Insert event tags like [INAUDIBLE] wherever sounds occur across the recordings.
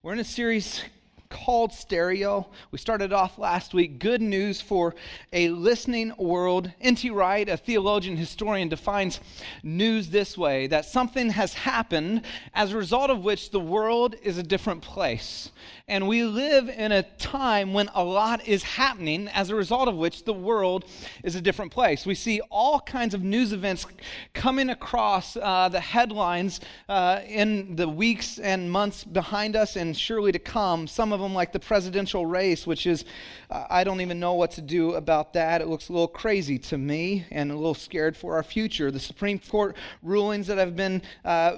We're in a series called Stereo. We started off last week. Good news for a listening world. N.T. Wright, a theologian historian, defines news this way that something has happened as a result of which the world is a different place. And we live in a time when a lot is happening, as a result of which the world is a different place. We see all kinds of news events coming across uh, the headlines uh, in the weeks and months behind us and surely to come. Some of them, like the presidential race, which is, I don't even know what to do about that. It looks a little crazy to me and a little scared for our future. The Supreme Court rulings that have been uh,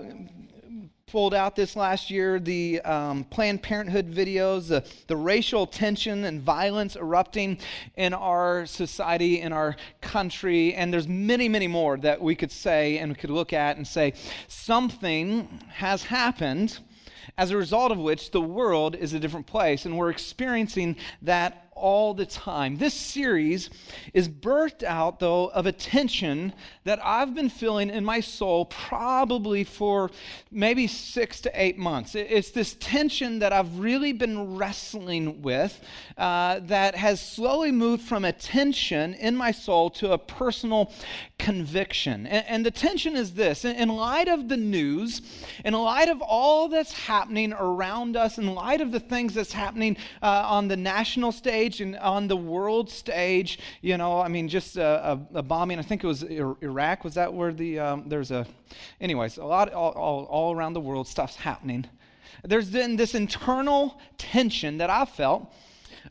pulled out this last year the um, Planned Parenthood videos, the, the racial tension and violence erupting in our society, in our country, and there's many, many more that we could say and we could look at and say something has happened as a result of which the world is a different place, and we're experiencing that all the time. This series is birthed out, though, of a tension that I've been feeling in my soul probably for maybe six to eight months. It's this tension that I've really been wrestling with uh, that has slowly moved from a tension in my soul to a personal conviction. And, and the tension is this in, in light of the news, in light of all that's happening around us, in light of the things that's happening uh, on the national stage, stage and on the world stage, you know, I mean, just a, a, a bombing. I think it was Iraq. Was that where the um, there's a, anyways, a lot all, all, all around the world stuff's happening. There's been this internal tension that I felt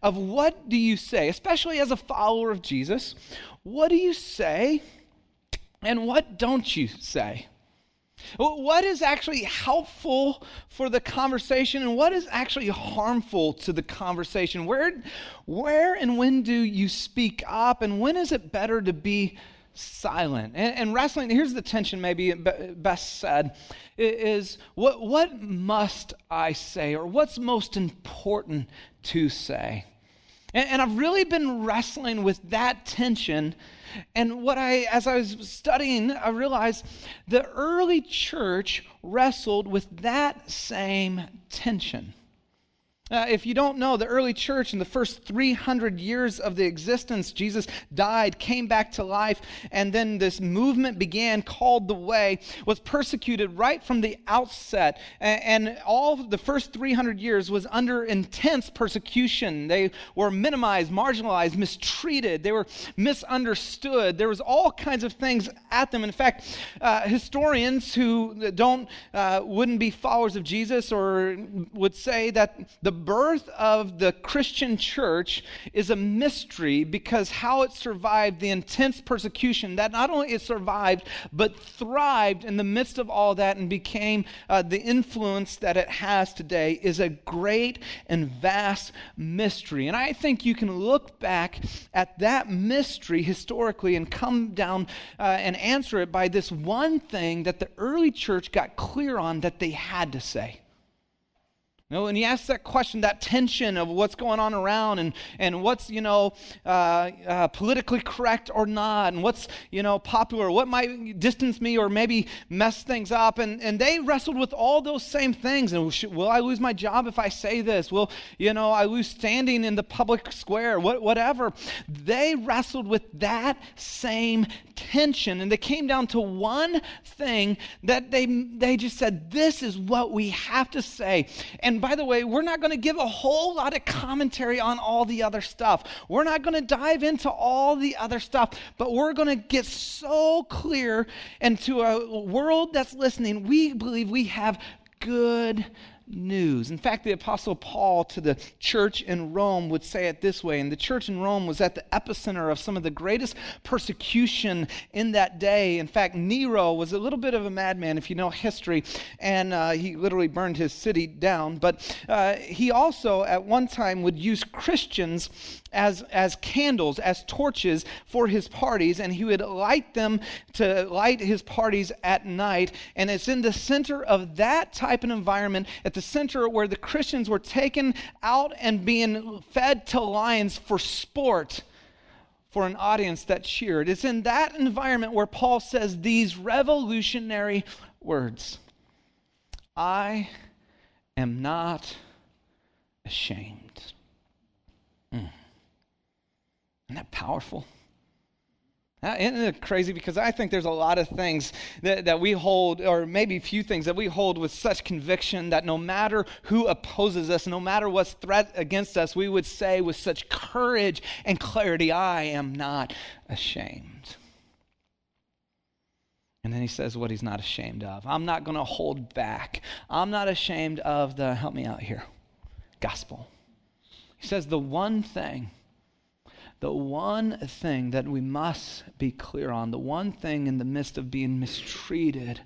of what do you say, especially as a follower of Jesus. What do you say, and what don't you say? What is actually helpful for the conversation and what is actually harmful to the conversation? Where, where and when do you speak up and when is it better to be silent? And, and wrestling, here's the tension, maybe best said, is what, what must I say or what's most important to say? And, and I've really been wrestling with that tension and what I, as I was studying, I realized the early church wrestled with that same tension. Uh, if you don't know, the early church in the first 300 years of the existence, Jesus died, came back to life, and then this movement began called the Way, was persecuted right from the outset. And, and all the first 300 years was under intense persecution. They were minimized, marginalized, mistreated, they were misunderstood. There was all kinds of things at them. In fact, uh, historians who don't, uh, wouldn't be followers of Jesus or would say that the birth of the Christian church is a mystery because how it survived the intense persecution, that not only it survived, but thrived in the midst of all that and became uh, the influence that it has today, is a great and vast mystery. And I think you can look back at that mystery historically and come down uh, and answer it by this one thing that the early church got clear on that they had to say. You know, when you ask that question, that tension of what's going on around and, and what's, you know, uh, uh, politically correct or not, and what's, you know, popular, what might distance me or maybe mess things up. And, and they wrestled with all those same things. And will I lose my job if I say this? Will, you know, I lose standing in the public square? What, whatever. They wrestled with that same tension. And they came down to one thing that they, they just said, this is what we have to say. And by the way, we're not going to give a whole lot of commentary on all the other stuff. We're not going to dive into all the other stuff, but we're going to get so clear and to a world that's listening, we believe we have good news. In fact, the Apostle Paul to the church in Rome would say it this way, and the church in Rome was at the epicenter of some of the greatest persecution in that day. In fact, Nero was a little bit of a madman, if you know history, and uh, he literally burned his city down. But uh, he also, at one time, would use Christians as, as candles, as torches for his parties, and he would light them to light his parties at night. And it's in the center of that type of environment, at the center where the Christians were taken out and being fed to lions for sport for an audience that cheered. It's in that environment where Paul says these revolutionary words I am not ashamed. Mm. Isn't that powerful? Uh, isn't it crazy? Because I think there's a lot of things that, that we hold, or maybe few things that we hold with such conviction that no matter who opposes us, no matter what's threat against us, we would say with such courage and clarity, I am not ashamed. And then he says what he's not ashamed of. I'm not going to hold back. I'm not ashamed of the, help me out here, gospel. He says the one thing the one thing that we must be clear on, the one thing in the midst of being mistreated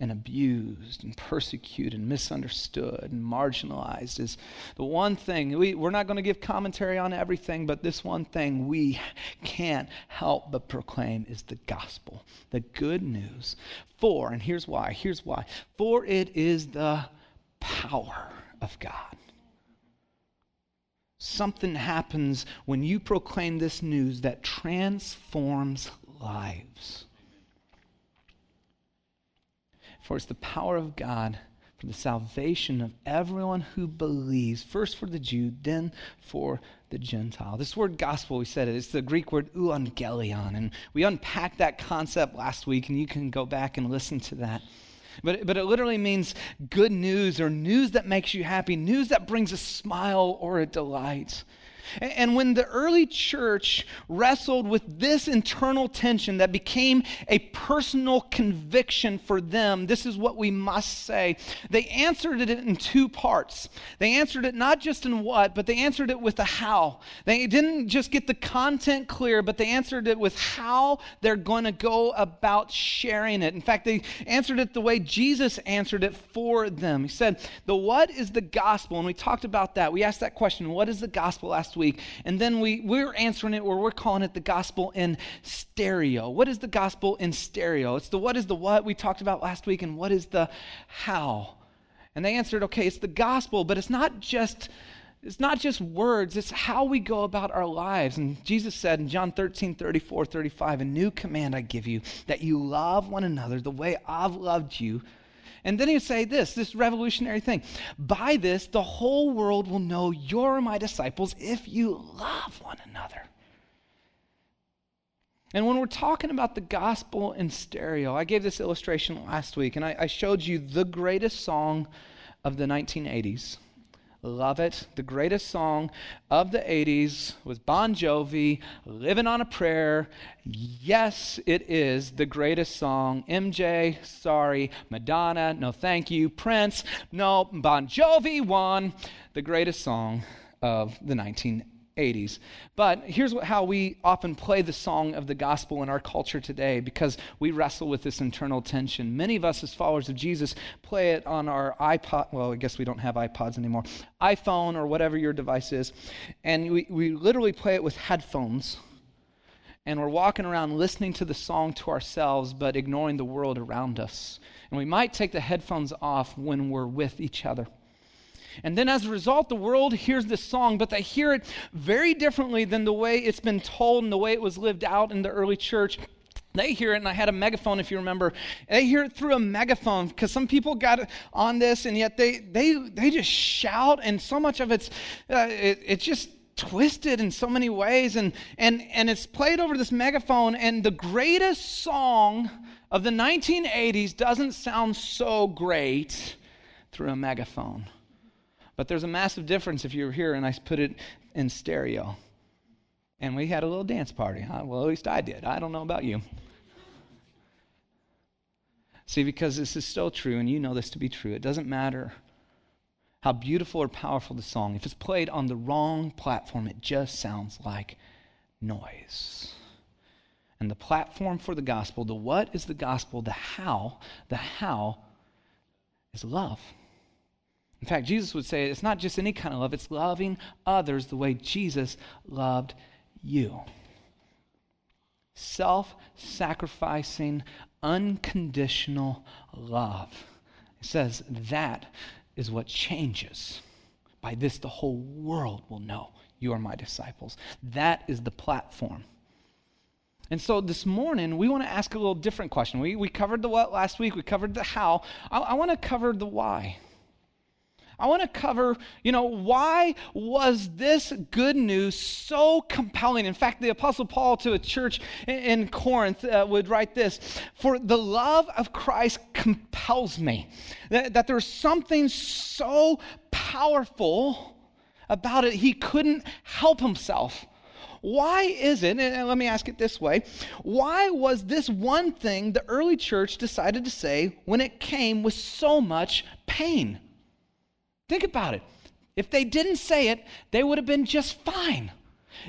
and abused and persecuted and misunderstood and marginalized is the one thing. We, we're not going to give commentary on everything but this one thing we can't help but proclaim is the gospel the good news. For and here's why here's why. For it is the power of god something happens when you proclaim this news that transforms lives. For it's the power of God for the salvation of everyone who believes, first for the Jew, then for the Gentile. This word gospel, we said it, it's the Greek word euangelion. And we unpacked that concept last week, and you can go back and listen to that. But, but it literally means good news or news that makes you happy, news that brings a smile or a delight. And when the early church wrestled with this internal tension that became a personal conviction for them, this is what we must say. They answered it in two parts. They answered it not just in what, but they answered it with a how. They didn't just get the content clear, but they answered it with how they're going to go about sharing it. In fact, they answered it the way Jesus answered it for them. He said, The what is the gospel? And we talked about that. We asked that question, What is the gospel last week? week. And then we, we're answering it or we're calling it the gospel in stereo. What is the gospel in stereo? It's the what is the what we talked about last week, and what is the how? And they answered, okay, it's the gospel, but it's not just it's not just words, it's how we go about our lives. And Jesus said in John 13, 34, 35, a new command I give you, that you love one another the way I've loved you. And then he would say this, this revolutionary thing. By this, the whole world will know you're my disciples if you love one another. And when we're talking about the gospel in stereo, I gave this illustration last week, and I, I showed you the greatest song of the 1980s. Love it. The greatest song of the 80s was Bon Jovi, Living on a Prayer. Yes, it is the greatest song. MJ, sorry. Madonna, no thank you. Prince, no. Bon Jovi won the greatest song of the 1980s. 80s. But here's how we often play the song of the gospel in our culture today because we wrestle with this internal tension. Many of us, as followers of Jesus, play it on our iPod. Well, I guess we don't have iPods anymore. iPhone or whatever your device is. And we, we literally play it with headphones. And we're walking around listening to the song to ourselves, but ignoring the world around us. And we might take the headphones off when we're with each other. And then as a result, the world hears this song, but they hear it very differently than the way it's been told and the way it was lived out in the early church. They hear it, and I had a megaphone, if you remember. They hear it through a megaphone because some people got on this, and yet they they they just shout, and so much of it's uh, it, it's just twisted in so many ways, and and and it's played over this megaphone. And the greatest song of the 1980s doesn't sound so great through a megaphone. But there's a massive difference if you were here and I put it in stereo. And we had a little dance party. Well, at least I did. I don't know about you. See, because this is so true, and you know this to be true, it doesn't matter how beautiful or powerful the song. If it's played on the wrong platform, it just sounds like noise. And the platform for the gospel, the what is the gospel, the how, the how is love. In fact, Jesus would say it's not just any kind of love, it's loving others the way Jesus loved you. Self sacrificing, unconditional love. It says that is what changes. By this, the whole world will know you are my disciples. That is the platform. And so this morning, we want to ask a little different question. We, we covered the what last week, we covered the how. I, I want to cover the why. I want to cover, you know, why was this good news so compelling? In fact, the Apostle Paul to a church in Corinth uh, would write this For the love of Christ compels me. That, that there's something so powerful about it, he couldn't help himself. Why is it, and let me ask it this way why was this one thing the early church decided to say when it came with so much pain? Think about it. If they didn't say it, they would have been just fine.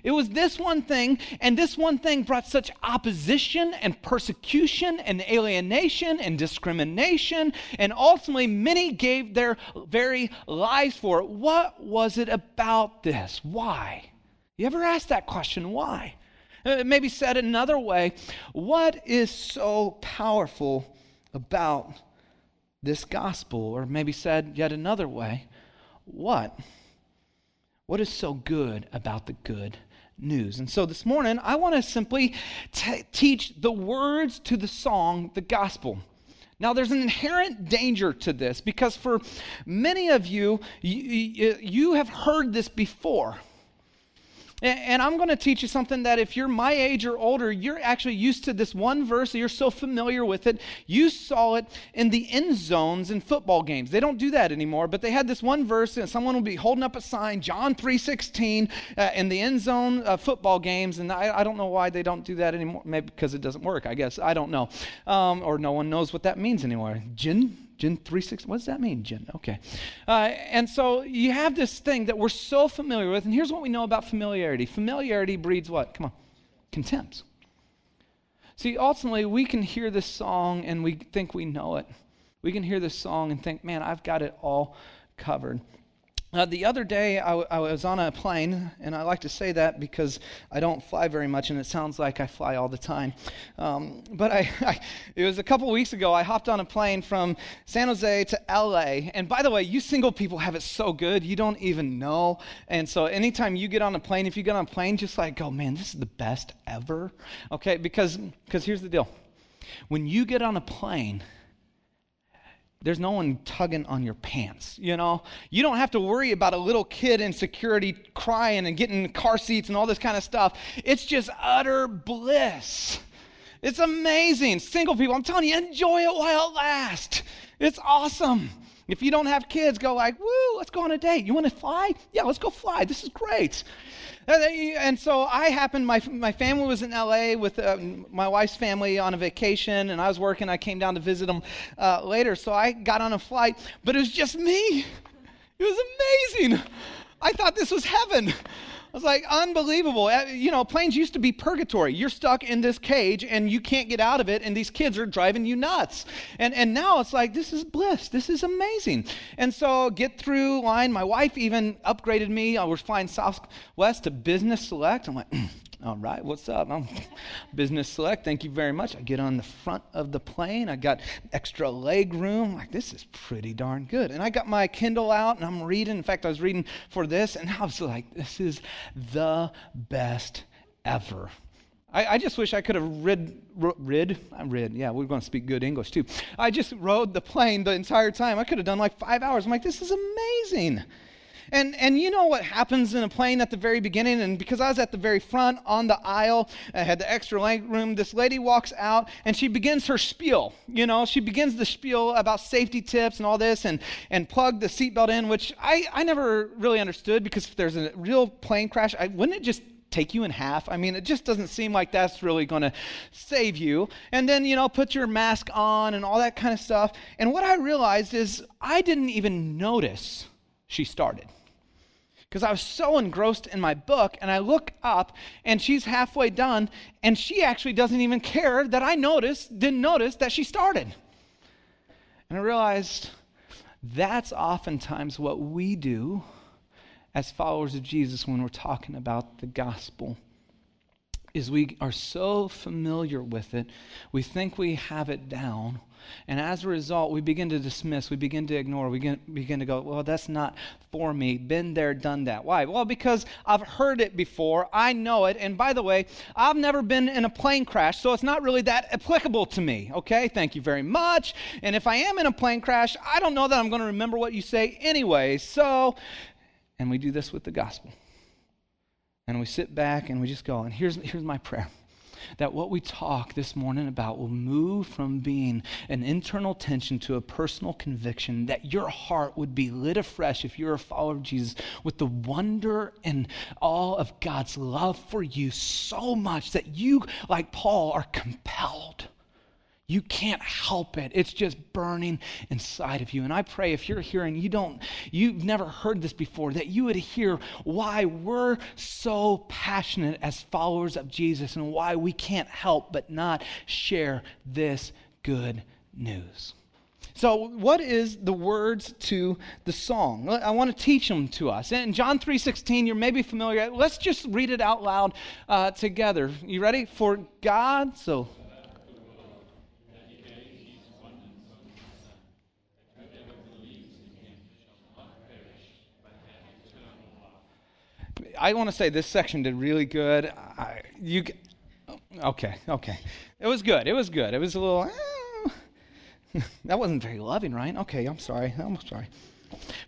It was this one thing, and this one thing brought such opposition and persecution and alienation and discrimination, and ultimately many gave their very lives for it. What was it about this? Why? You ever ask that question? Why? Uh, maybe said another way, what is so powerful about this gospel? Or maybe said yet another way, what? What is so good about the good news? And so this morning, I want to simply t- teach the words to the song, the gospel. Now, there's an inherent danger to this because for many of you, you, you have heard this before. And I'm going to teach you something that if you're my age or older, you're actually used to this one verse, you're so familiar with it. You saw it in the end zones in football games. They don't do that anymore, but they had this one verse, and someone will be holding up a sign, John 3.16, uh, in the end zone uh, football games. And I, I, don't know why they don't do that anymore. Maybe because it doesn't work, I guess. I don't know. Um, or no one knows what that means anymore. Jin Gen 360, what does that mean, Gen? Okay. Uh, and so you have this thing that we're so familiar with, and here's what we know about familiarity familiarity breeds what? Come on, contempt. See, ultimately, we can hear this song and we think we know it. We can hear this song and think, man, I've got it all covered. Uh, the other day, I, w- I was on a plane, and I like to say that because I don't fly very much, and it sounds like I fly all the time. Um, but I, [LAUGHS] I, it was a couple weeks ago, I hopped on a plane from San Jose to LA. And by the way, you single people have it so good, you don't even know. And so anytime you get on a plane, if you get on a plane, just like, oh man, this is the best ever. Okay, because because here's the deal when you get on a plane, there's no one tugging on your pants, you know? You don't have to worry about a little kid in security crying and getting car seats and all this kind of stuff. It's just utter bliss. It's amazing. Single people, I'm telling you, enjoy it while it lasts. It's awesome. If you don't have kids, go like, woo, let's go on a date. You want to fly? Yeah, let's go fly. This is great. And so I happened, my, my family was in LA with uh, my wife's family on a vacation, and I was working. I came down to visit them uh, later. So I got on a flight, but it was just me. It was amazing. I thought this was heaven. Was like, unbelievable. Uh, you know, planes used to be purgatory. You're stuck in this cage and you can't get out of it, and these kids are driving you nuts. And, and now it's like, this is bliss. This is amazing. And so, get through line. My wife even upgraded me. I was flying Southwest to Business Select. I'm like, [CLEARS THROAT] All right, what's up? I'm [LAUGHS] business select. Thank you very much. I get on the front of the plane. I got extra leg room. Like, this is pretty darn good. And I got my Kindle out and I'm reading. In fact, I was reading for this and I was like, this is the best ever. I, I just wish I could have rid, rid, I'm rid, yeah, we're going to speak good English too. I just rode the plane the entire time. I could have done like five hours. I'm like, this is amazing. And, and you know what happens in a plane at the very beginning? And because I was at the very front on the aisle, I had the extra leg room, this lady walks out and she begins her spiel. You know, she begins the spiel about safety tips and all this and, and plug the seatbelt in, which I, I never really understood because if there's a real plane crash, I, wouldn't it just take you in half. I mean, it just doesn't seem like that's really going to save you. And then, you know, put your mask on and all that kind of stuff. And what I realized is I didn't even notice she started because I was so engrossed in my book. And I look up and she's halfway done, and she actually doesn't even care that I noticed, didn't notice that she started. And I realized that's oftentimes what we do as followers of Jesus when we're talking about the gospel. is we are so familiar with it, we think we have it down. And as a result, we begin to dismiss, we begin to ignore, we begin, begin to go, well, that's not for me. Been there, done that. Why? Well, because I've heard it before, I know it. And by the way, I've never been in a plane crash, so it's not really that applicable to me. Okay, thank you very much. And if I am in a plane crash, I don't know that I'm going to remember what you say anyway. So, and we do this with the gospel. And we sit back and we just go, and here's, here's my prayer that what we talk this morning about will move from being an internal tension to a personal conviction, that your heart would be lit afresh if you're a follower of Jesus with the wonder and awe of God's love for you so much that you, like Paul, are compelled you can't help it. It's just burning inside of you. And I pray if you're here and you don't, you've never heard this before, that you would hear why we're so passionate as followers of Jesus and why we can't help but not share this good news. So, what is the words to the song? I want to teach them to us. In John 3:16, you're maybe familiar. Let's just read it out loud uh, together. You ready? For God so I want to say this section did really good. I, you, okay, okay. It was good. It was good. It was a little. Eh, [LAUGHS] that wasn't very loving, right? Okay, I'm sorry. I'm sorry.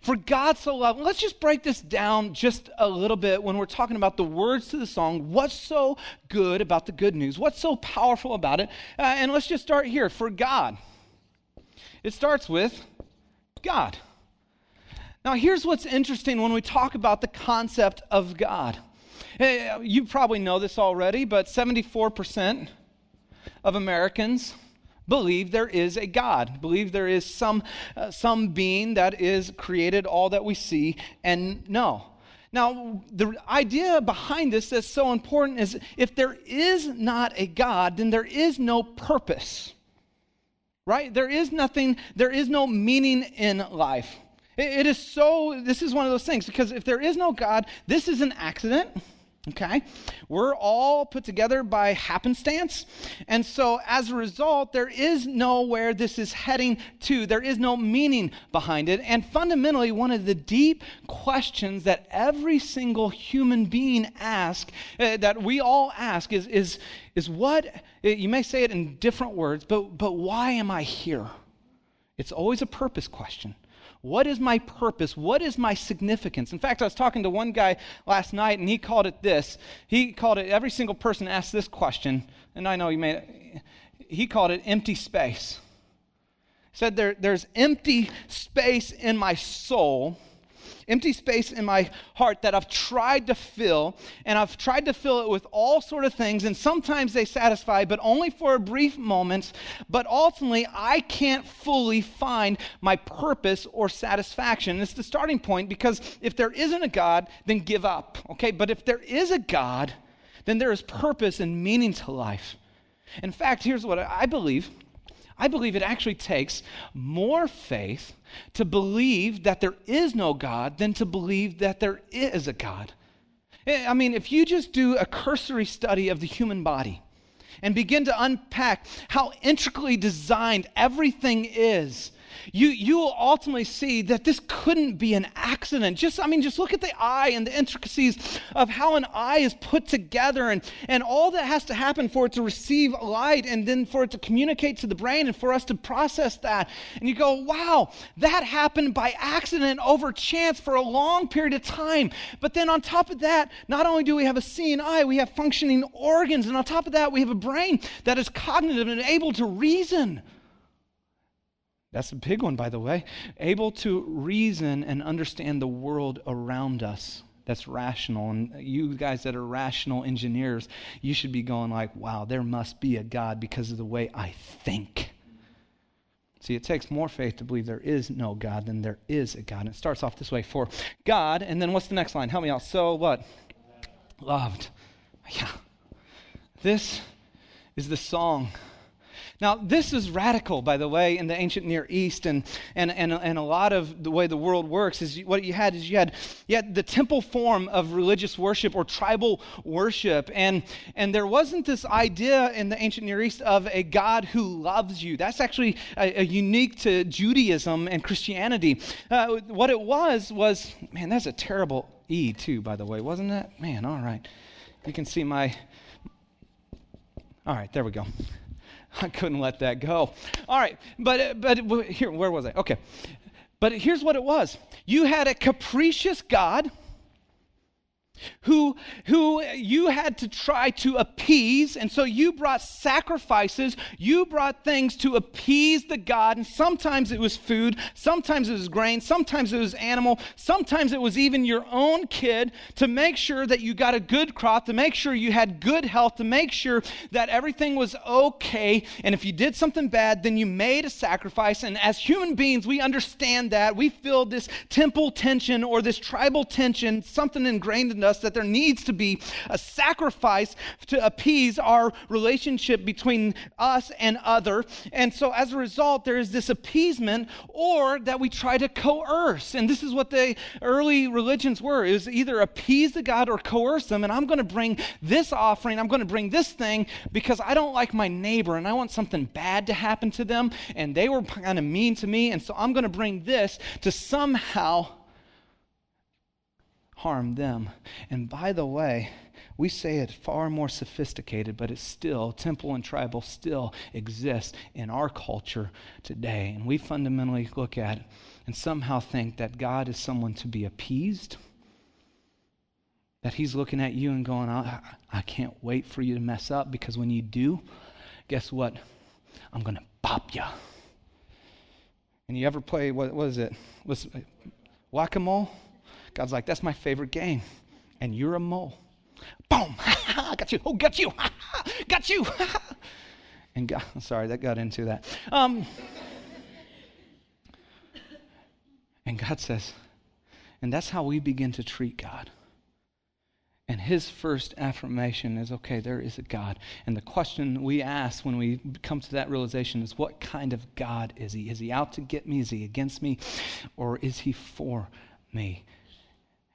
For God so loved, let's just break this down just a little bit when we're talking about the words to the song. What's so good about the good news? What's so powerful about it? Uh, and let's just start here. For God, it starts with God. Now, here's what's interesting when we talk about the concept of God. Eh, you probably know this already, but 74% of Americans believe there is a God, believe there is some, uh, some being that is created all that we see and know. Now, the idea behind this that's so important is if there is not a God, then there is no purpose, right? There is nothing, there is no meaning in life. It is so, this is one of those things because if there is no God, this is an accident. Okay? We're all put together by happenstance. And so, as a result, there is nowhere this is heading to. There is no meaning behind it. And fundamentally, one of the deep questions that every single human being asks, uh, that we all ask, is, is, is what, you may say it in different words, but, but why am I here? It's always a purpose question. What is my purpose? What is my significance? In fact, I was talking to one guy last night and he called it this. He called it, every single person asks this question, and I know you may, he called it empty space. He said, there, There's empty space in my soul empty space in my heart that I've tried to fill, and I've tried to fill it with all sort of things, and sometimes they satisfy, but only for a brief moment. But ultimately, I can't fully find my purpose or satisfaction. And it's the starting point because if there isn't a God, then give up. Okay, but if there is a God, then there is purpose and meaning to life. In fact, here's what I believe I believe it actually takes more faith to believe that there is no God than to believe that there is a God. Eh, I mean, if you just do a cursory study of the human body and begin to unpack how intricately designed everything is, you, you will ultimately see that this couldn't be an accident. Just, I mean, just look at the eye and the intricacies of how an eye is put together and, and all that has to happen for it to receive light and then for it to communicate to the brain and for us to process that. And you go, wow, that happened by accident over chance for a long period of time. But then on top of that, not only do we have a seeing eye, we have functioning organs. And on top of that, we have a brain that is cognitive and able to reason. That's a big one, by the way. Able to reason and understand the world around us. That's rational. And you guys that are rational engineers, you should be going like, wow, there must be a God because of the way I think. See, it takes more faith to believe there is no God than there is a God. And it starts off this way for God, and then what's the next line? Help me out. So what? Loved. Yeah. This is the song Now, this is radical, by the way, in the ancient Near East, and, and, and, and a lot of the way the world works is what you had is you had, you had the temple form of religious worship or tribal worship, and, and there wasn't this idea in the ancient Near East of a God who loves you. That's actually a, a unique to Judaism and Christianity. Uh, what it was was, man, that's a terrible E too, by the way, wasn't it? Man, all right. You can see my, all right, there we go. [LAUGHS] I couldn't let that go. All right, but uh, but here, where was I? Okay, but here's what it was: you had a capricious God who, who you had to try to appease. And so you brought sacrifices, you brought things to appease the God. And sometimes it was food, sometimes it was grain, sometimes it was animal, sometimes it was even your own kid to make sure that you got a good crop, to make sure you had good health, to make sure that everything was okay. And if you did something bad, then you made a sacrifice. And as human beings, we understand that. We feel this temple tension or this tribal tension, something ingrained in us us that there needs to be a sacrifice to appease our relationship between us and other. And so as a result, there is this appeasement or that we try to coerce. And this is what the early religions were is either appease the God or coerce them. And I'm going to bring this offering, I'm going to bring this thing because I don't like my neighbor and I want something bad to happen to them. And they were kind of mean to me. And so I'm going to bring this to somehow harm them. And by the way, we say it far more sophisticated, but it's still, temple and tribal still exists in our culture today. And we fundamentally look at and somehow think that God is someone to be appeased, that He's looking at you and going, I, I can't wait for you to mess up because when you do, guess what? I'm going to pop you. And you ever play, what was it? Was whack a mole? God's like, that's my favorite game. And you're a mole. Boom! [LAUGHS] Got you. Oh, got you. [LAUGHS] got you. [LAUGHS] and God, sorry, that got into that. Um, and God says, and that's how we begin to treat God. And his first affirmation is okay, there is a God. And the question we ask when we come to that realization is what kind of God is he? Is he out to get me? Is he against me? Or is he for me?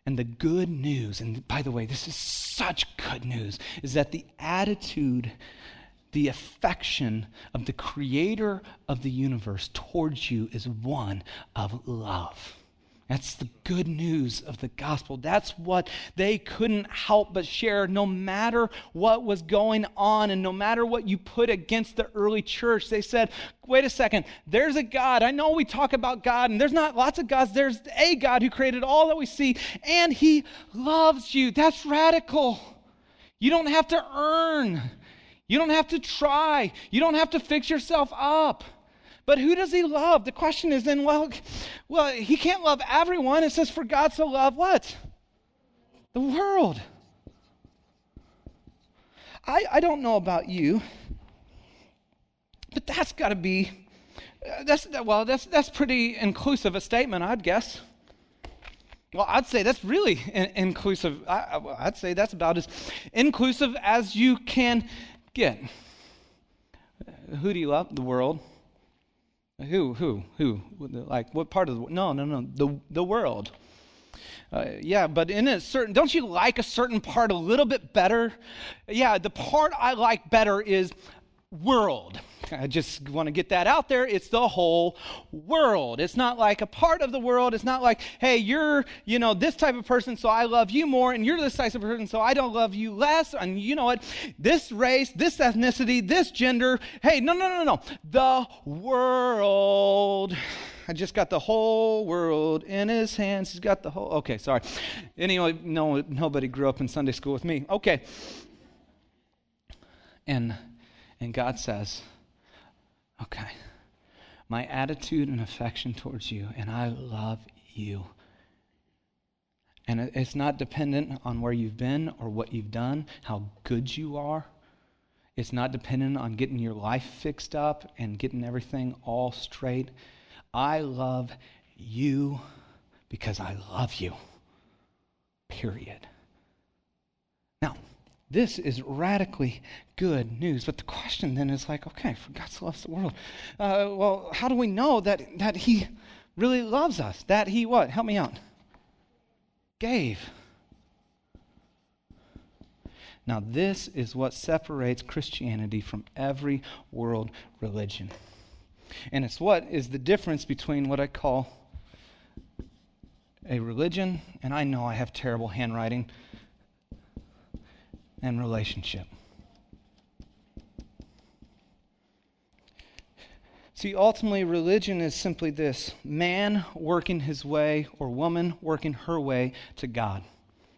And the good news, and by the way, this is such good news, is that the attitude, the affection of the creator of the universe towards you is one of love. That's the good news of the gospel. That's what they couldn't help but share no matter what was going on and no matter what you put against the early church. They said, wait a second, there's a God. I know we talk about God and there's not lots of gods. There's a God who created all that we see and he loves you. That's radical. You don't have to earn, you don't have to try, you don't have to fix yourself up. But who does he love? The question is then, well, well, he can't love everyone. It says, for God so loved what? The world. I, I don't know about you, but that's got to be, uh, that's, well, that's, that's pretty inclusive a statement, I'd guess. Well, I'd say that's really in- inclusive. I, I'd say that's about as inclusive as you can get. Who do you love? The world. Who, who, who? Like, what part of the No, no, no, the, the world. Uh, yeah, but in a certain, don't you like a certain part a little bit better? Yeah, the part I like better is world. I just want to get that out there. It's the whole world. It's not like a part of the world. It's not like, hey, you're, you know, this type of person, so I love you more, and you're this type of person, so I don't love you less. And you know what? This race, this ethnicity, this gender. Hey, no, no, no, no. The world. I just got the whole world in his hands. He's got the whole. Okay, sorry. Anyway, no, nobody grew up in Sunday school with me. Okay. And and God says, okay, my attitude and affection towards you, and I love you. And it's not dependent on where you've been or what you've done, how good you are. It's not dependent on getting your life fixed up and getting everything all straight. I love you because I love you. Period. This is radically good news. But the question then is like, okay, for God so loves the world. Uh, well, how do we know that, that He really loves us? That He what? Help me out. Gave. Now, this is what separates Christianity from every world religion. And it's what is the difference between what I call a religion, and I know I have terrible handwriting, and relationship. See, ultimately, religion is simply this man working his way or woman working her way to God.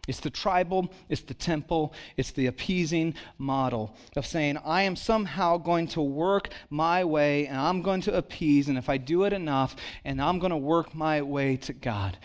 It's the tribal, it's the temple, it's the appeasing model of saying, I am somehow going to work my way and I'm going to appease, and if I do it enough, and I'm going to work my way to God.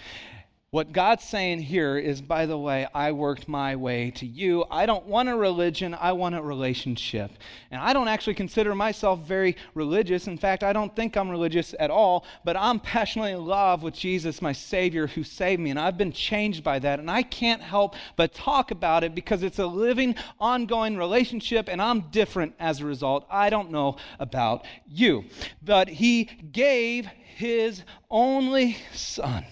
What God's saying here is, by the way, I worked my way to you. I don't want a religion, I want a relationship. And I don't actually consider myself very religious. In fact, I don't think I'm religious at all, but I'm passionately in love with Jesus, my Savior, who saved me. And I've been changed by that. And I can't help but talk about it because it's a living, ongoing relationship, and I'm different as a result. I don't know about you. But He gave His only Son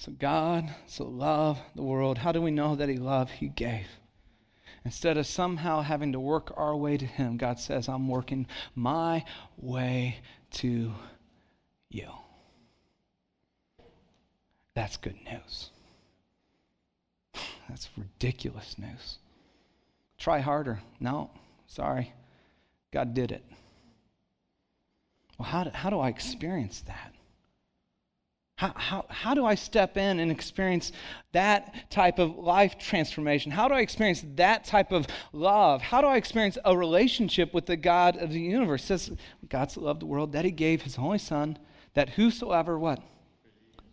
So God so loved the world. How do we know that He loved? He gave. Instead of somehow having to work our way to Him, God says, I'm working my way to you. That's good news. [SIGHS] That's ridiculous news. Try harder. No, sorry. God did it. Well, how do, how do I experience that? How, how, how do I step in and experience that type of life transformation? How do I experience that type of love? How do I experience a relationship with the God of the universe? It says God so loved the world that he gave his only son that whosoever what?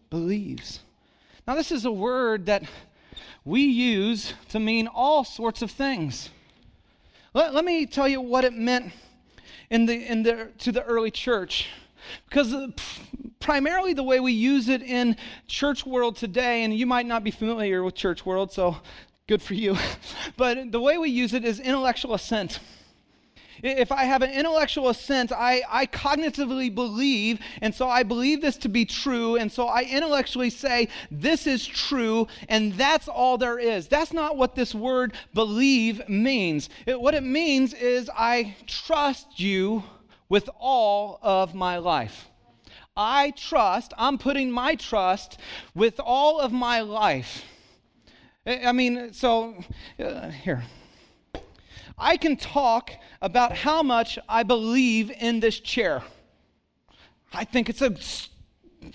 Believes. Now this is a word that we use to mean all sorts of things. Let, let me tell you what it meant in the, in the, to the early church. Because primarily the way we use it in church world today, and you might not be familiar with church world, so good for you, [LAUGHS] but the way we use it is intellectual assent. If I have an intellectual assent, I, I cognitively believe, and so I believe this to be true, and so I intellectually say, this is true, and that's all there is. That's not what this word believe means. It, what it means is, I trust you with all of my life. I trust, I'm putting my trust with all of my life. I mean, so uh, here. I can talk about how much I believe in this chair. I think it's a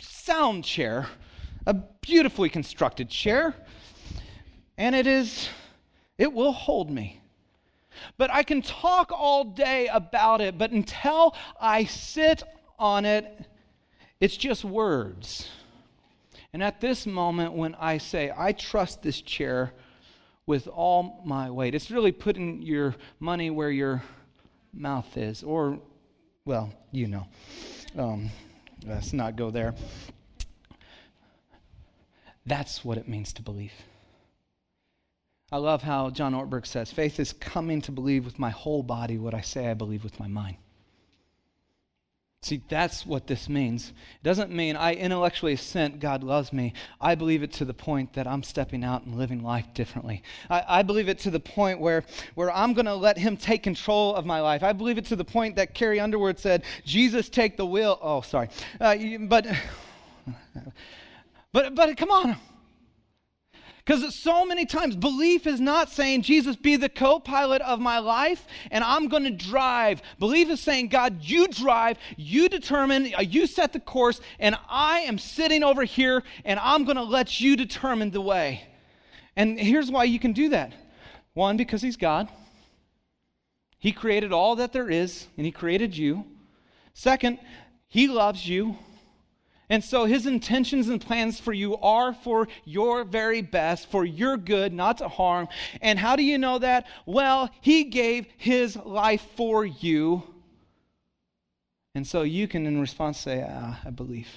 sound chair, a beautifully constructed chair, and it is, it will hold me. But I can talk all day about it, but until I sit on it, it's just words. And at this moment, when I say, I trust this chair with all my weight, it's really putting your money where your mouth is. Or, well, you know. Um, let's not go there. That's what it means to believe. I love how John Ortberg says faith is coming to believe with my whole body what I say I believe with my mind. See, that's what this means. It doesn't mean I intellectually assent God loves me. I believe it to the point that I'm stepping out and living life differently. I, I believe it to the point where, where I'm going to let Him take control of my life. I believe it to the point that Carrie Underwood said, Jesus, take the wheel. Oh, sorry. Uh, but, [LAUGHS] but, but come on. Because so many times, belief is not saying, Jesus, be the co pilot of my life and I'm going to drive. Belief is saying, God, you drive, you determine, uh, you set the course, and I am sitting over here and I'm going to let you determine the way. And here's why you can do that one, because He's God, He created all that there is, and He created you. Second, He loves you. And so his intentions and plans for you are for your very best, for your good, not to harm. And how do you know that? Well, he gave his life for you. And so you can, in response, say, ah, I believe.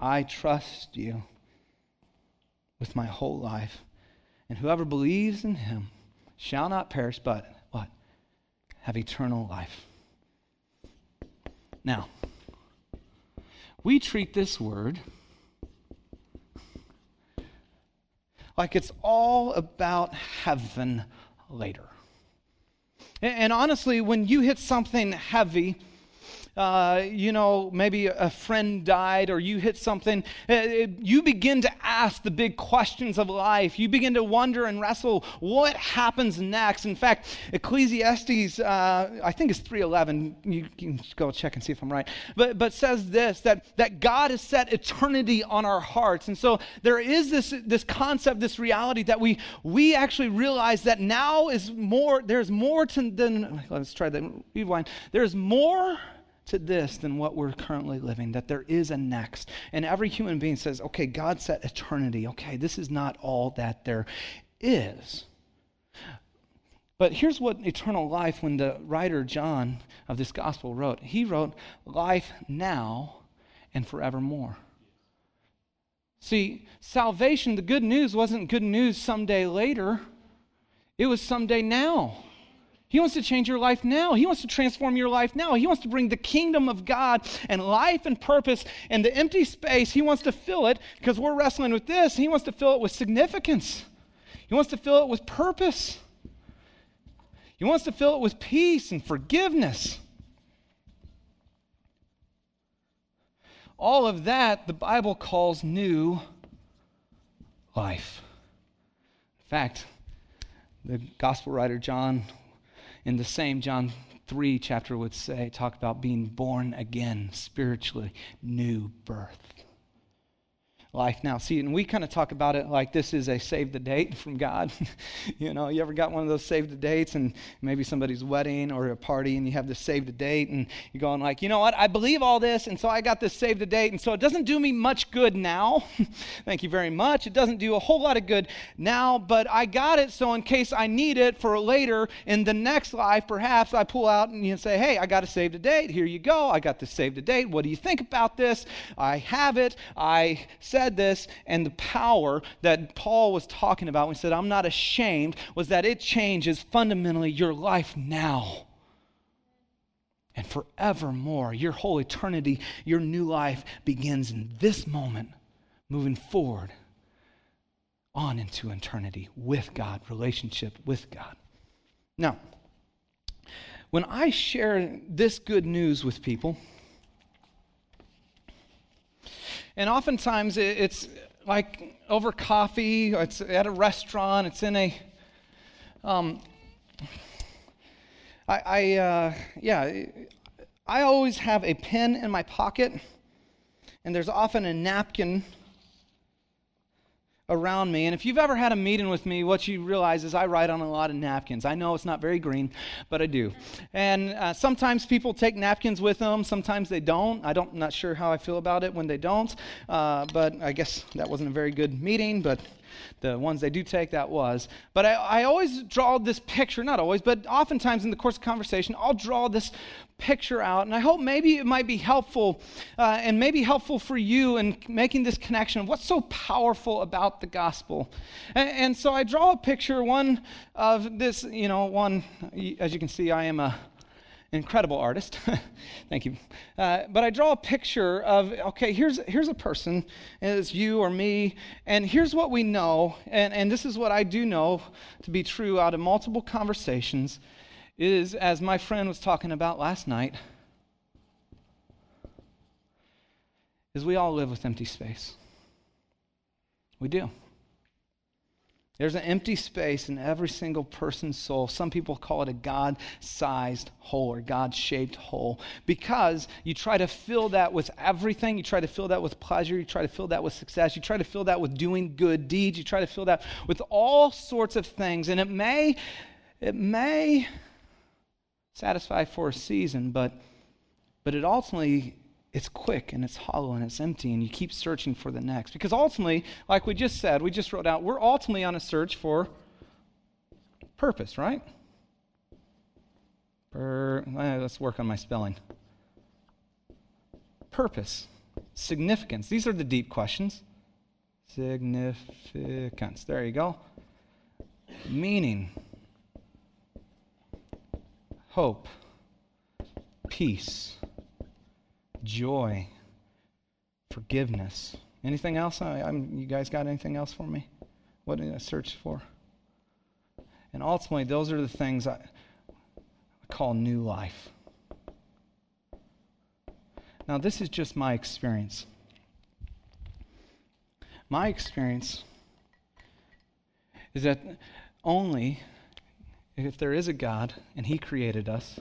I trust you. with my whole life. And whoever believes in him shall not perish, but what? Have eternal life. Now, we treat this word like it's all about heaven later. And honestly, when you hit something heavy, uh, you know, maybe a friend died or you hit something, uh, you begin to ask the big questions of life. You begin to wonder and wrestle what happens next. In fact, Ecclesiastes, uh, I think it's 311, you can go check and see if I'm right, but, but says this that, that God has set eternity on our hearts. And so there is this, this concept, this reality that we, we actually realize that now is more, there's more to, than, let's try that rewind. There's more to this than what we're currently living, that there is a next. And every human being says, okay, God set eternity. Okay, this is not all that there is. But here's what eternal life, when the writer John of this gospel wrote, he wrote, life now and forevermore. See, salvation, the good news wasn't good news someday later, it was someday now. He wants to change your life now. He wants to transform your life now. He wants to bring the kingdom of God and life and purpose and the empty space. He wants to fill it because we're wrestling with this. He wants to fill it with significance. He wants to fill it with purpose. He wants to fill it with peace and forgiveness. All of that the Bible calls new life. In fact, the gospel writer John in the same John 3 chapter would say, talk about being born again, spiritually, new birth life now. See, and we kind of talk about it like this is a save the date [LAUGHS] from God. [LAUGHS] you know, you ever got one of those save the dates and maybe somebody's wedding or a party and you have this save the date and you're going like, you know what, I believe all this and so I got this save the date and so it doesn't do me much good now. [LAUGHS] Thank you very much. It doesn't do a whole lot of good now, but I got it so in case I need it for later in the next life, perhaps I pull out and you say, hey, I got a save the date. Here you go. I got this save the date. What do you think about this? I have it. I said this, and the power that Paul was talking about when he said, I'm not ashamed, was that it changes fundamentally your life now and forevermore. Your whole eternity, your new life begins in this moment, moving forward on into eternity with God, relationship with God. Now, when I share this good news with people, And oftentimes it's like over coffee, it's at a restaurant, it's in a. Um, I, I uh, yeah, I always have a pen in my pocket, and there's often a napkin around me. And if you've ever had a meeting with me, what you realize is I write on a lot of napkins. I know it's not very green, but I do. And uh, sometimes people take napkins with them, sometimes they don't. I don't, I'm not sure how I feel about it when they don't, uh, but I guess that wasn't a very good meeting, but the ones they do take, that was. But I, I always draw this picture, not always, but oftentimes in the course of conversation, I'll draw this picture out. And I hope maybe it might be helpful uh, and maybe helpful for you in making this connection of what's so powerful about the gospel. And, and so I draw a picture, one of this, you know, one, as you can see, I am a incredible artist. [LAUGHS] Thank you. Uh, but I draw a picture of okay, here's here's a person, it's you or me, and here's what we know, and, and this is what I do know to be true out of multiple conversations, is as my friend was talking about last night, is we all live with empty space. We do. There's an empty space in every single person's soul. Some people call it a God sized hole or God shaped hole because you try to fill that with everything. You try to fill that with pleasure. You try to fill that with success. You try to fill that with doing good deeds. You try to fill that with all sorts of things. And it may, it may satisfy for a season, but, but it ultimately it's quick and it's hollow and it's empty, and you keep searching for the next. Because ultimately, like we just said, we just wrote out, we're ultimately on a search for purpose, right? Per, eh, let's work on my spelling. Purpose, significance. These are the deep questions. Significance. There you go. Meaning, hope, peace, joy, forgiveness. Anything else? I, I'm, you guys got anything else for me? What did I search for? And ultimately, those are the things I, I call new life. Now, this is just my experience. My experience is that only if there is a God and He created us,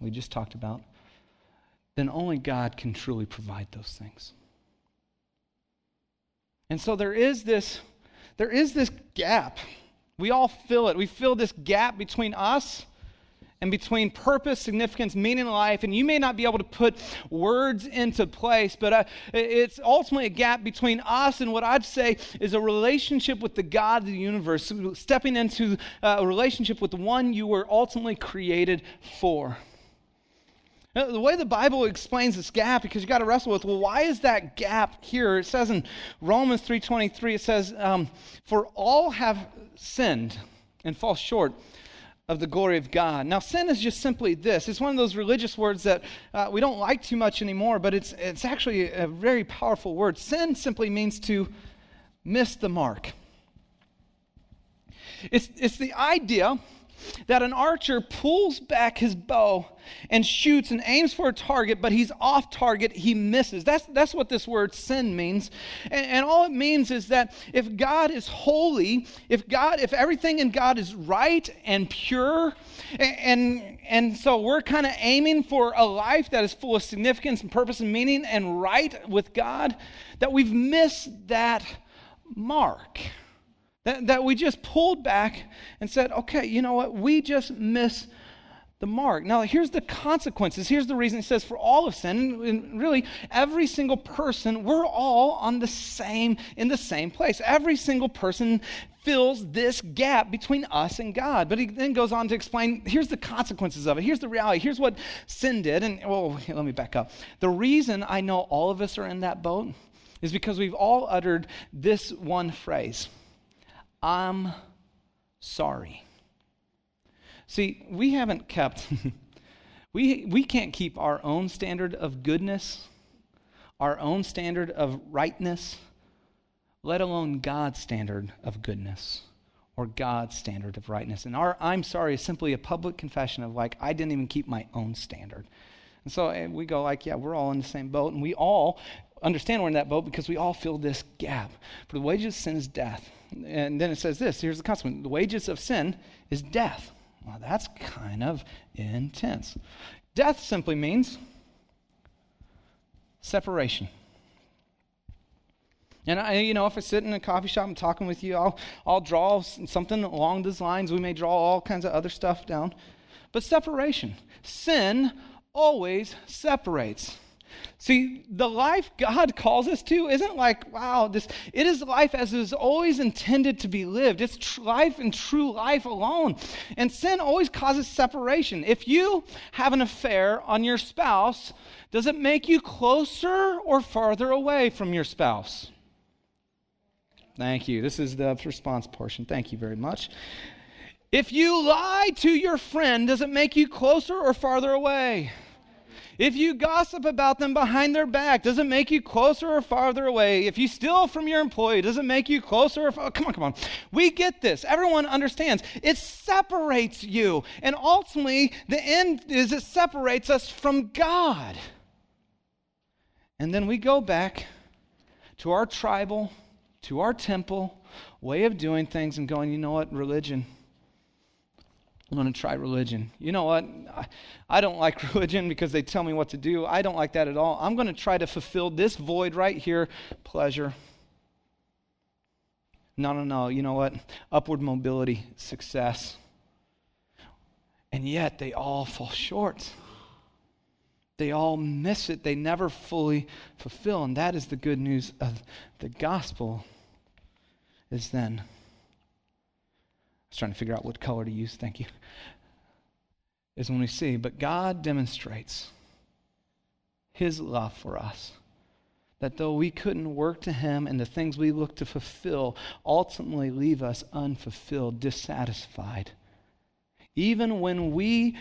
we just talked about, then only God can truly provide those things. And so there is this there is this gap. We all feel it. We feel this gap between us and between purpose, significance, meaning in life. And you may not be able to put words into place, but uh, it's ultimately a gap between us and what I'd say is a relationship with the God of the universe, stepping into uh, a relationship with the one you were ultimately created for. The way the Bible explains this gap, because you got to wrestle with, well, why is that gap here? It says in Romans 3.23, it says, um, for all have sinned and fall short of the glory of God. Now, sin is just simply this. It's one of those religious words that uh, we don't like too much anymore, but it's, it's actually a very powerful word. Sin simply means to miss the mark. It's, it's the idea that an archer pulls back his bow and shoots and aims for a target, but he's off target, he misses. That's, that's what this word sin means. And, and all it means is that if God is holy, if God, if everything in God is right and pure, and, and, and so we're kind of aiming for a life that is full of significance and purpose and meaning and right with God, that we've missed that mark. That, that we just pulled back and said, okay, you know what? We just miss the mark. Now, here's the consequences. Here's the reason it says for all of sin, and really every single person, we're all on the same, in the same place. Every single person fills this gap between us and God. But he then goes on to explain here's the consequences of it. Here's the reality. Here's what sin did. And, well, let me back up. The reason I know all of us are in that boat is because we've all uttered this one phrase. I'm sorry. See, we haven't kept, [LAUGHS] we, we can't keep our own standard of goodness, our own standard of rightness, let alone God's standard of goodness or God's standard of rightness. And our I'm sorry is simply a public confession of like, I didn't even keep my own standard. And so eh, we go like, yeah, we're all in the same boat, and we all understand we're in that boat because we all feel this gap. For the wages of sin is death. And then it says this here's the consequence the wages of sin is death. Well, that's kind of intense. Death simply means separation. And I, you know, if I sit in a coffee shop and talking with you, I'll, I'll draw something along those lines. We may draw all kinds of other stuff down. But separation. Sin always separates. See, the life God calls us to isn't like, wow, this it is life as is always intended to be lived. It's tr- life and true life alone. And sin always causes separation. If you have an affair on your spouse, does it make you closer or farther away from your spouse? Thank you. This is the response portion. Thank you very much. If you lie to your friend, does it make you closer or farther away? If you gossip about them behind their back, does it make you closer or farther away? If you steal from your employee, does it make you closer or? Come on, come on. We get this. Everyone understands. It separates you. And ultimately, the end is it separates us from God. And then we go back to our tribal, to our temple way of doing things and going, you know what, religion I'm going to try religion. You know what? I, don't like [LAUGHS] religion because they tell me what to do. I don't like that at all. I'm going to try to fulfill this void right here pleasure. No, no, no. You know what? Upward mobility, success. And yet they all fall short. They all miss it. They never fully fulfill. And that is the good news of the gospel, is then was trying to figure out what color to use. Thank you. Is when we see, but God demonstrates his love for us. that though we couldn't work to Him and the things we look to fulfill ultimately leave us unfulfilled, dissatisfied. Even when we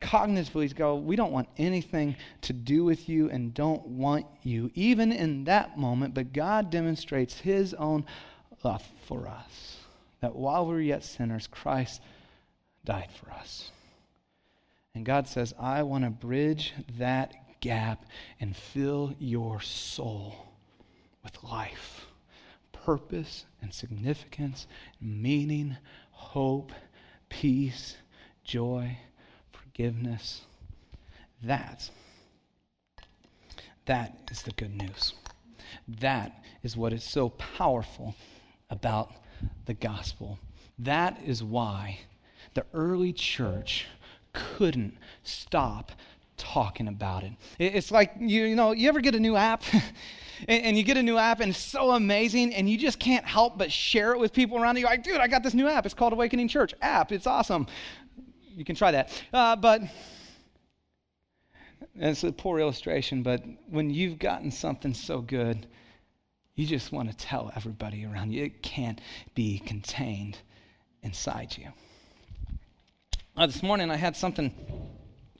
cognitively go, we don't want anything to do with you and don't want you, even in that moment, but God demonstrates His own love for us. That while we were yet sinners, Christ died for us. And God says, I want to bridge that gap and fill your soul with life, purpose, and significance, meaning, hope, peace, joy, forgiveness. That, that is the good news. That is what is so powerful about the gospel. That is why the early church couldn't stop talking about it. It's like, you, you know, you ever get a new app? [LAUGHS] and, you get a new app and it's so amazing and you just can't help but share it with people around you. You're like, dude, I got this new app. It's called Awakening Church app. It's awesome. You can try that. Uh, but it's a poor illustration, but when you've gotten something so good, you just want to tell everybody around you. It can't be contained inside you. Uh, this morning I had something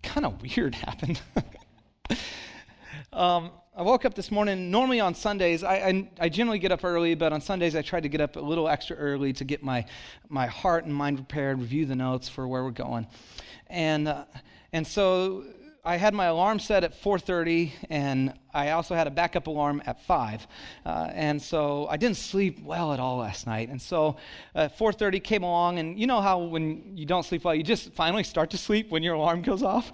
kind of weird happen. [LAUGHS] um, I woke up this morning. Normally on Sundays, I, I, I, generally get up early, but on Sundays I try to get up a little extra early to get my, my heart and mind prepared, review the notes for where we're going. And, uh, and so I had my alarm set at 4:30, and I also had a backup alarm at 5. Uh, and so I didn't sleep well at all last night. And so uh, 4:30 came along, and you know how when you don't sleep well, you just finally start to sleep when your alarm goes off,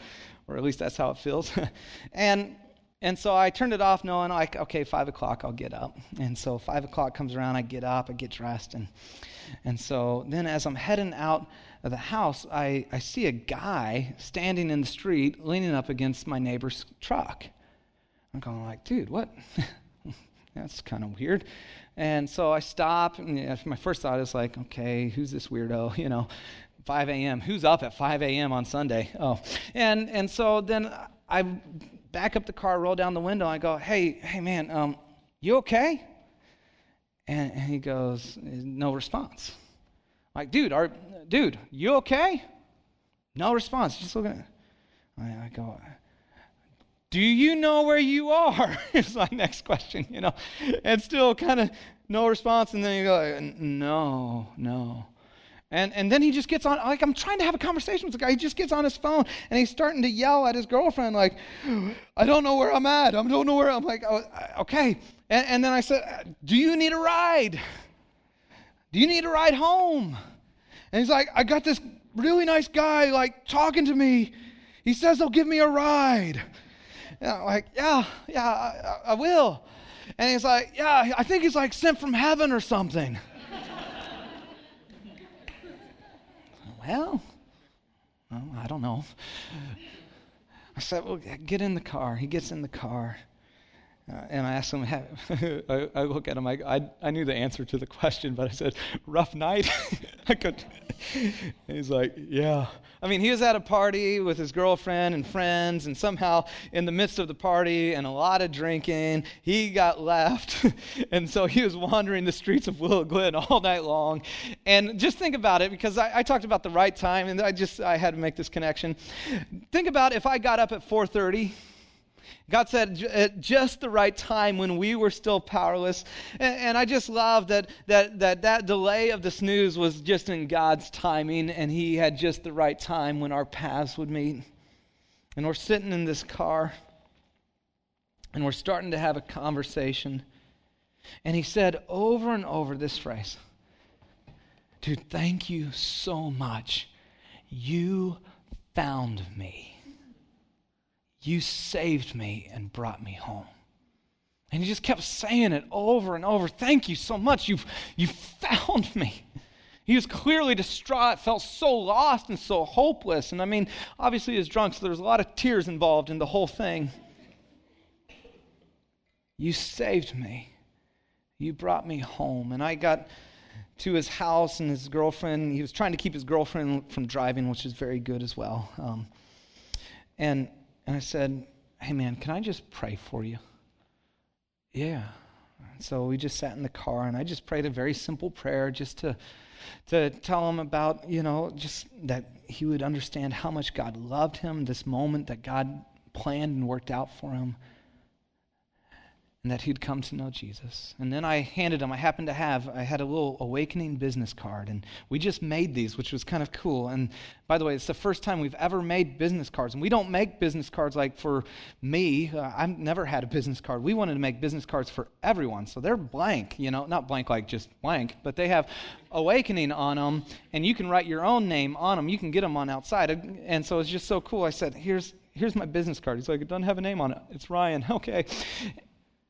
or at least that's how it feels. [LAUGHS] and and so I turned it off, knowing like, okay, five o'clock, I'll get up. And so five o'clock comes around, I get up, I get dressed, and and so then as I'm heading out of the house, I, I see a guy standing in the street leaning up against my neighbor's truck. I'm going like, dude, what? [LAUGHS] That's kind of weird. And so I stop, and my first thought is like, okay, who's this weirdo? [LAUGHS] You know, 5 a.m. Who's up at 5 a.m. on Sunday? Oh, and and so then I back up the car, roll down the window, I go, hey, hey, man, um, you okay? And, and he goes, no response. Like, dude, are, dude, you okay? No response. Just looking at I, I go, do you know where you are? [LAUGHS] is my next question, you know. And still kind of no response. And then you go, no, no. And, and then he just gets on, like, I'm trying to have a conversation with the guy. He just gets on his phone and he's starting to yell at his girlfriend, like, I don't know where I'm at. I don't know where I'm like, oh, uh, okay. And, and then I said, uh, Do you need a ride? Do you need a ride home? And he's like, I got this really nice guy, like, talking to me. He says he'll give me a ride. And I'm like, Yeah, yeah, I, I will. And he's like, Yeah, I think he's like sent from heaven or something. Well, well, I don't know. I said, Well, get in the car. He gets in the car. Uh, and I asked him, [LAUGHS] I, I, look at him, I, I, I, knew the answer to the question, but I said, rough night? [LAUGHS] I could. He's like, yeah. I mean, he was at a party with his girlfriend and friends, and somehow in the midst of the party and a lot of drinking, he got left. [LAUGHS] and so he was wandering the streets of Willow Glen all night long. And just think about it, because I, I talked about the right time, and I just, I had to make this connection. Think about if I got up at 430 God said at uh, just the right time when we were still powerless. And, and, I just love that, that, that that delay of the snooze was just in God's timing, and He had just the right time when our paths would meet. And we're sitting in this car, and we're starting to have a conversation. And He said over and over this phrase Dude, thank you so much. You found me. You saved me and brought me home. And he just kept saying it over and over. Thank you so much. You've, you found me. He was clearly distraught, felt so lost and so hopeless. And I mean, obviously, he was drunk, so there's a lot of tears involved in the whole thing. You saved me. You brought me home. And I got to his house, and his girlfriend, he was trying to keep his girlfriend from driving, which is very good as well. Um, and and I said, Hey, man, can I just pray for you? Yeah. So we just sat in the car and I just prayed a very simple prayer just to to tell him about, you know, just that he would understand how much God loved him, this moment that God planned and worked out for him and that he'd come to know Jesus. And then I handed him, I happened to have, I had a little awakening business card, and we just made these, which was kind of cool. And by the way, it's the first time we've ever made business cards. And we don't make business cards like for me. Uh, I've never had a business card. We wanted to make business cards for everyone. So they're blank, you know, not blank like just blank, but they have awakening on them, and you can write your own name on them. You can get them on outside. And so it's just so cool. I said, here's, here's my business card. He's like, it doesn't have a name on it. It's Ryan. [LAUGHS] Okay.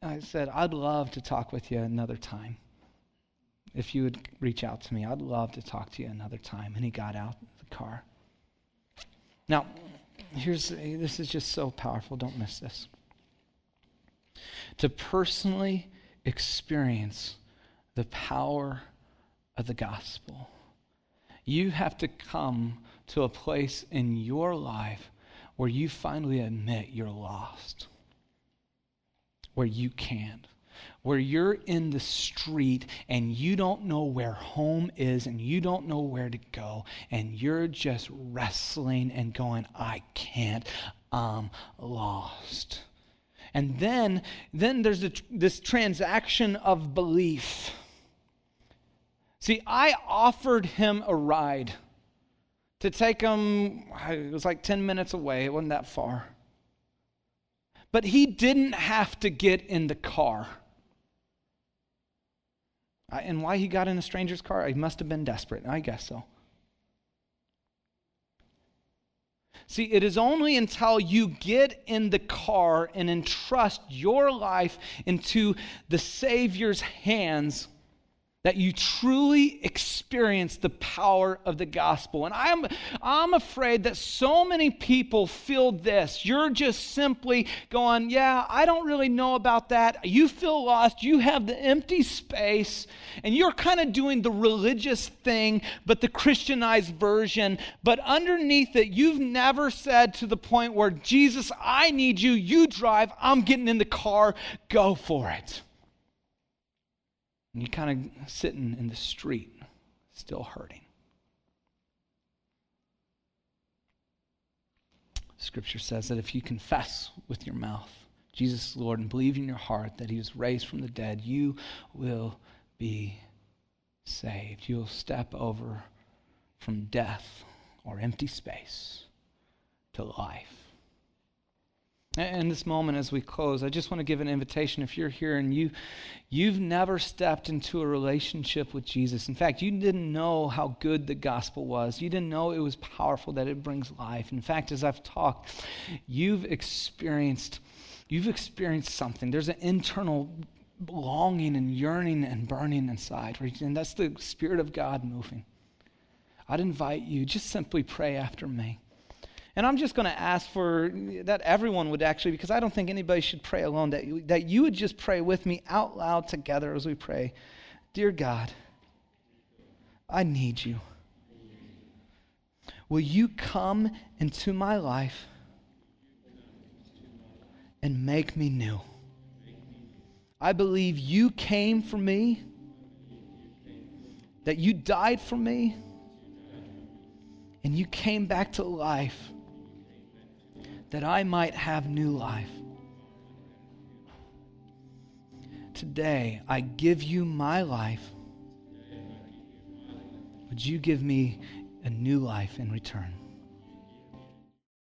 I said, I'd love to talk with you another time. If you would reach out to me, I'd love to talk to you another time. And he got out of the car. Now, here's this is just so powerful. Don't miss this. To personally experience the power of the gospel, you have to come to a place in your life where you finally admit you're lost where you can't. Where you're in the street and you don't know where home is and you don't know where to go and you're just wrestling and going, I can't, I'm lost. And then, then there's a, this transaction of belief. See, I offered him a ride to take him, it was like 10 minutes away, it wasn't that far. But he didn't have to get in the car. And why he got in a stranger's car? He must have been desperate. I guess so. See, it is only until you get in the car and entrust your life into the Savior's hands that you truly experience the power of the gospel. And I'm, I'm afraid that so many people feel this. You're just simply going, Yeah, I don't really know about that. You feel lost. You have the empty space, and you're kind of doing the religious thing, but the Christianized version. But underneath it, you've never said to the point where, Jesus, I need you. You drive. I'm getting in the car. Go for it. And you're kind of sitting in the street, still hurting. Scripture says that if you confess with your mouth Jesus Lord and believe in your heart that he was raised from the dead, you will be saved. You'll step over from death or empty space to life. In this moment, as we close, I just want to give an invitation. If you're here and you, you've never stepped into a relationship with Jesus, in fact, you didn't know how good the gospel was, you didn't know it was powerful, that it brings life. In fact, as I've talked, you've experienced, you've experienced something. There's an internal longing and yearning and burning inside, and that's the Spirit of God moving. I'd invite you, just simply pray after me. And I'm just going to ask for that everyone would actually, because I don't think anybody should pray alone, that you, that you would just pray with me out loud together as we pray. Dear God, I need you. Will you come into my life and make me new? I believe you came for me, that you died for me, and you came back to life that I might have new life. Today, I give you my life. Would you give me a new life in return?